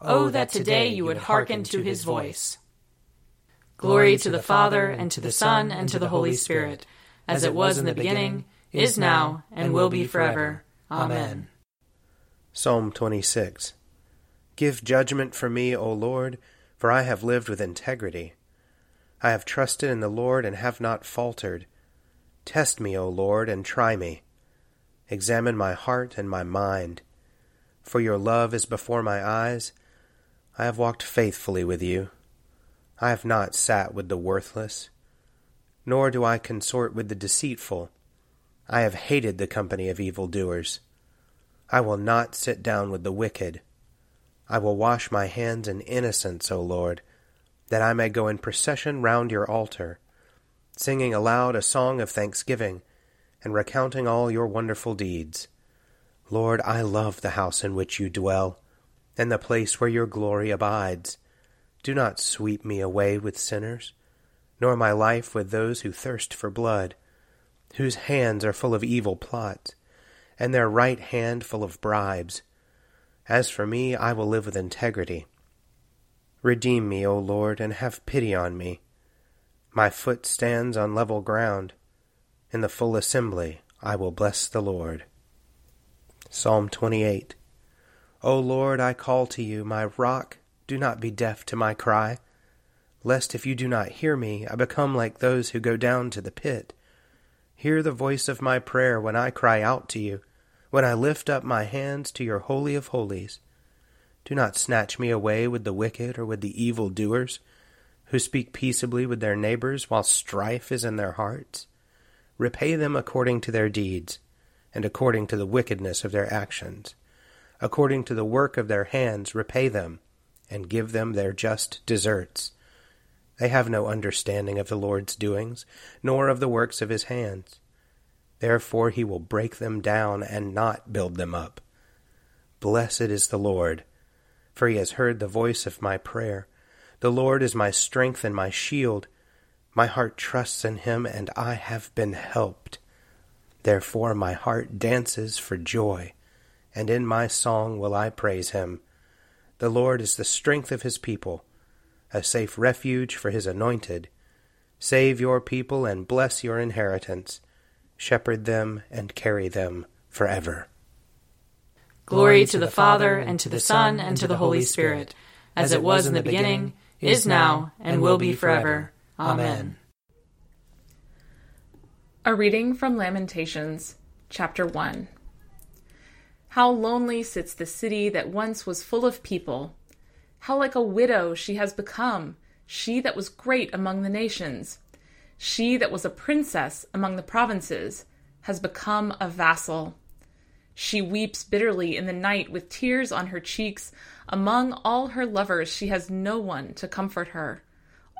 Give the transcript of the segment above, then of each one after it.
Oh, oh, that today you would hearken to his voice. Glory to the Father, and to the Son, and to the Holy Spirit, as it was in the beginning, is now, and will be forever. Amen. Psalm 26 Give judgment for me, O Lord, for I have lived with integrity. I have trusted in the Lord and have not faltered. Test me, O Lord, and try me. Examine my heart and my mind. For your love is before my eyes I have walked faithfully with you. I have not sat with the worthless, nor do I consort with the deceitful. I have hated the company of evildoers. I will not sit down with the wicked. I will wash my hands in innocence, O Lord, that I may go in procession round your altar, singing aloud a song of thanksgiving, and recounting all your wonderful deeds. Lord, I love the house in which you dwell and the place where your glory abides. Do not sweep me away with sinners, nor my life with those who thirst for blood, whose hands are full of evil plots, and their right hand full of bribes. As for me, I will live with integrity. Redeem me, O Lord, and have pity on me. My foot stands on level ground. In the full assembly I will bless the Lord. Psalm 28 O Lord, I call to you, my rock, do not be deaf to my cry. Lest if you do not hear me, I become like those who go down to the pit. Hear the voice of my prayer when I cry out to you, when I lift up my hands to your holy of holies. Do not snatch me away with the wicked or with the evil doers, who speak peaceably with their neighbors while strife is in their hearts. Repay them according to their deeds, and according to the wickedness of their actions according to the work of their hands, repay them, and give them their just deserts. They have no understanding of the Lord's doings, nor of the works of his hands. Therefore he will break them down and not build them up. Blessed is the Lord, for he has heard the voice of my prayer. The Lord is my strength and my shield. My heart trusts in him, and I have been helped. Therefore my heart dances for joy and in my song will I praise him. The Lord is the strength of his people, a safe refuge for his anointed. Save your people and bless your inheritance. Shepherd them and carry them forever. Glory to the Father, and to the Son, and to the Holy Spirit, as it was in the beginning, is now, and will be forever. Amen. A reading from Lamentations, chapter 1. How lonely sits the city that once was full of people. How like a widow she has become, she that was great among the nations. She that was a princess among the provinces has become a vassal. She weeps bitterly in the night with tears on her cheeks. Among all her lovers, she has no one to comfort her.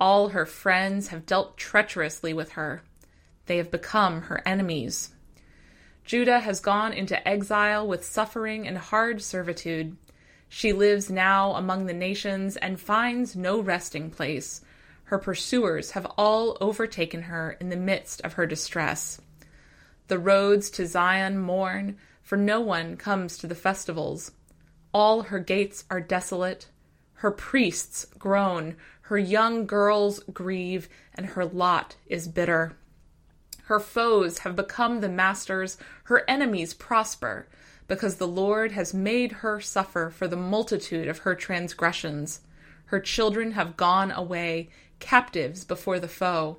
All her friends have dealt treacherously with her. They have become her enemies. Judah has gone into exile with suffering and hard servitude. She lives now among the nations and finds no resting place. Her pursuers have all overtaken her in the midst of her distress. The roads to Zion mourn, for no one comes to the festivals. All her gates are desolate. Her priests groan, her young girls grieve, and her lot is bitter. Her foes have become the masters, her enemies prosper, because the Lord has made her suffer for the multitude of her transgressions. Her children have gone away, captives before the foe.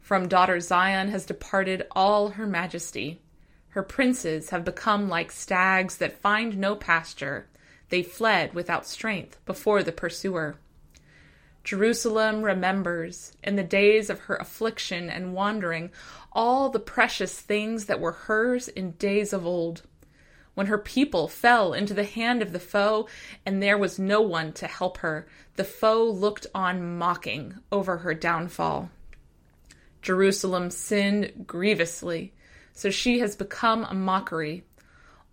From daughter Zion has departed all her majesty. Her princes have become like stags that find no pasture. They fled without strength before the pursuer. Jerusalem remembers, in the days of her affliction and wandering, all the precious things that were hers in days of old, when her people fell into the hand of the foe, and there was no one to help her. The foe looked on mocking over her downfall. Jerusalem sinned grievously, so she has become a mockery.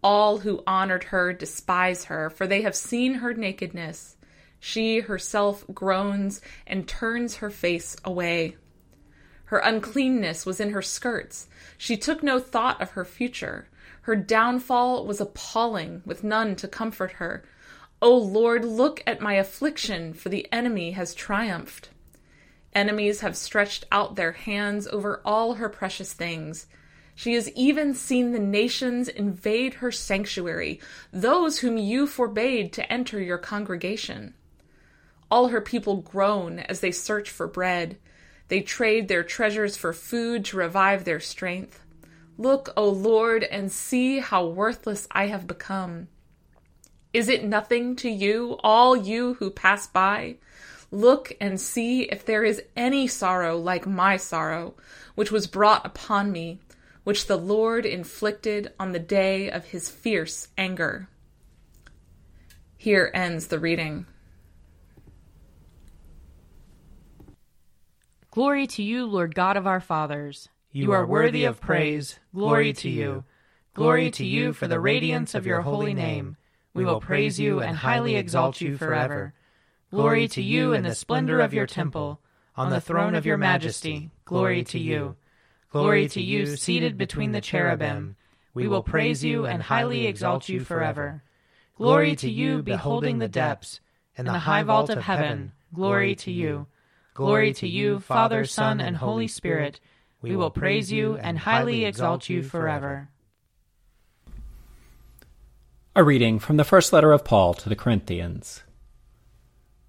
All who honored her despise her, for they have seen her nakedness. She herself groans and turns her face away. Her uncleanness was in her skirts. She took no thought of her future. Her downfall was appalling, with none to comfort her. O Lord, look at my affliction, for the enemy has triumphed. Enemies have stretched out their hands over all her precious things. She has even seen the nations invade her sanctuary, those whom you forbade to enter your congregation. All her people groan as they search for bread. They trade their treasures for food to revive their strength. Look, O Lord, and see how worthless I have become. Is it nothing to you, all you who pass by? Look and see if there is any sorrow like my sorrow, which was brought upon me, which the Lord inflicted on the day of his fierce anger. Here ends the reading. Glory to you, Lord God of our fathers. You are worthy of praise. Glory to you. Glory to you for the radiance of your holy name. We will praise you and highly exalt you forever. Glory to you in the splendor of your temple. On the throne of your majesty, glory to you. Glory to you seated between the cherubim. We will praise you and highly exalt you forever. Glory to you beholding the depths. and the high vault of heaven, glory to you. Glory to you, Father, Son, and Holy Spirit. We will praise you and highly exalt you forever. A reading from the first letter of Paul to the Corinthians.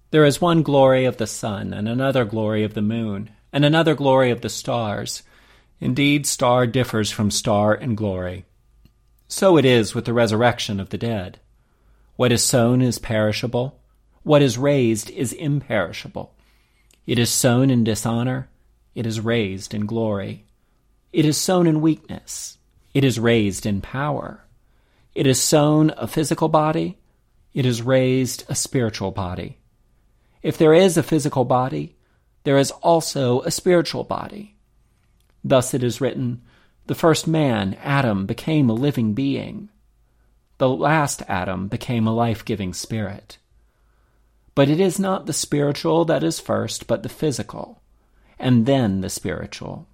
There is one glory of the sun, and another glory of the moon, and another glory of the stars. Indeed, star differs from star in glory. So it is with the resurrection of the dead. What is sown is perishable, what is raised is imperishable. It is sown in dishonor, it is raised in glory. It is sown in weakness, it is raised in power. It is sown a physical body, it is raised a spiritual body. If there is a physical body, there is also a spiritual body. Thus it is written, The first man, Adam, became a living being. The last Adam became a life giving spirit. But it is not the spiritual that is first, but the physical, and then the spiritual.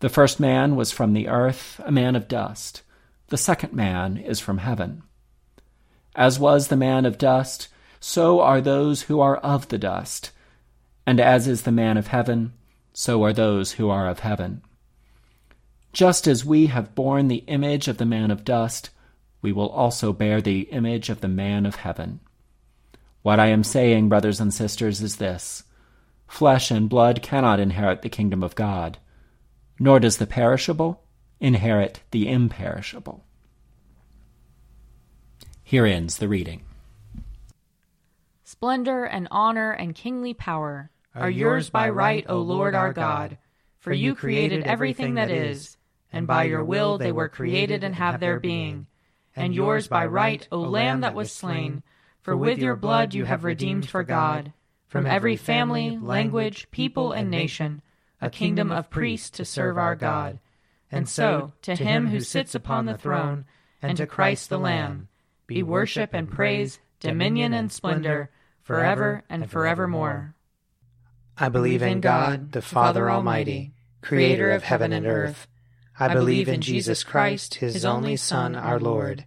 The first man was from the earth, a man of dust. The second man is from heaven. As was the man of dust, so are those who are of the dust. And as is the man of heaven, so are those who are of heaven. Just as we have borne the image of the man of dust, we will also bear the image of the man of heaven. What I am saying, brothers and sisters, is this flesh and blood cannot inherit the kingdom of God, nor does the perishable inherit the imperishable. Here ends the reading. Splendor and honor and kingly power are yours by right, O Lord our God, for you created everything that is, and by your will they were created and have their being. And yours by right, O Lamb that was slain, for with your blood you have redeemed for God, from every family, language, people, and nation, a kingdom of priests to serve our God. And so, to him who sits upon the throne, and to Christ the Lamb, be worship and praise, dominion and splendor, forever and forevermore. I believe in God, the Father Almighty, creator of heaven and earth. I believe in Jesus Christ, his only Son, our Lord.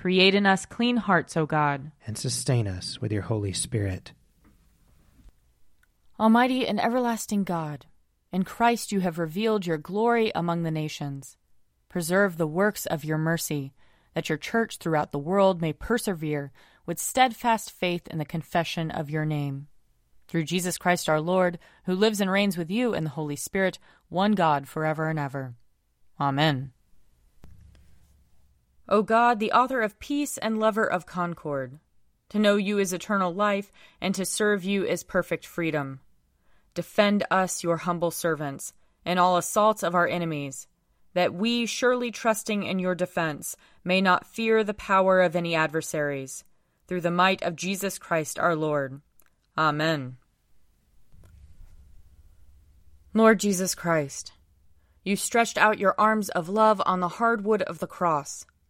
Create in us clean hearts, O God. And sustain us with your Holy Spirit. Almighty and everlasting God, in Christ you have revealed your glory among the nations. Preserve the works of your mercy, that your church throughout the world may persevere with steadfast faith in the confession of your name. Through Jesus Christ our Lord, who lives and reigns with you in the Holy Spirit, one God, forever and ever. Amen. O God, the author of peace and lover of concord, to know you is eternal life, and to serve you is perfect freedom. Defend us, your humble servants, in all assaults of our enemies, that we, surely trusting in your defense, may not fear the power of any adversaries. Through the might of Jesus Christ our Lord. Amen. Lord Jesus Christ, you stretched out your arms of love on the hard wood of the cross,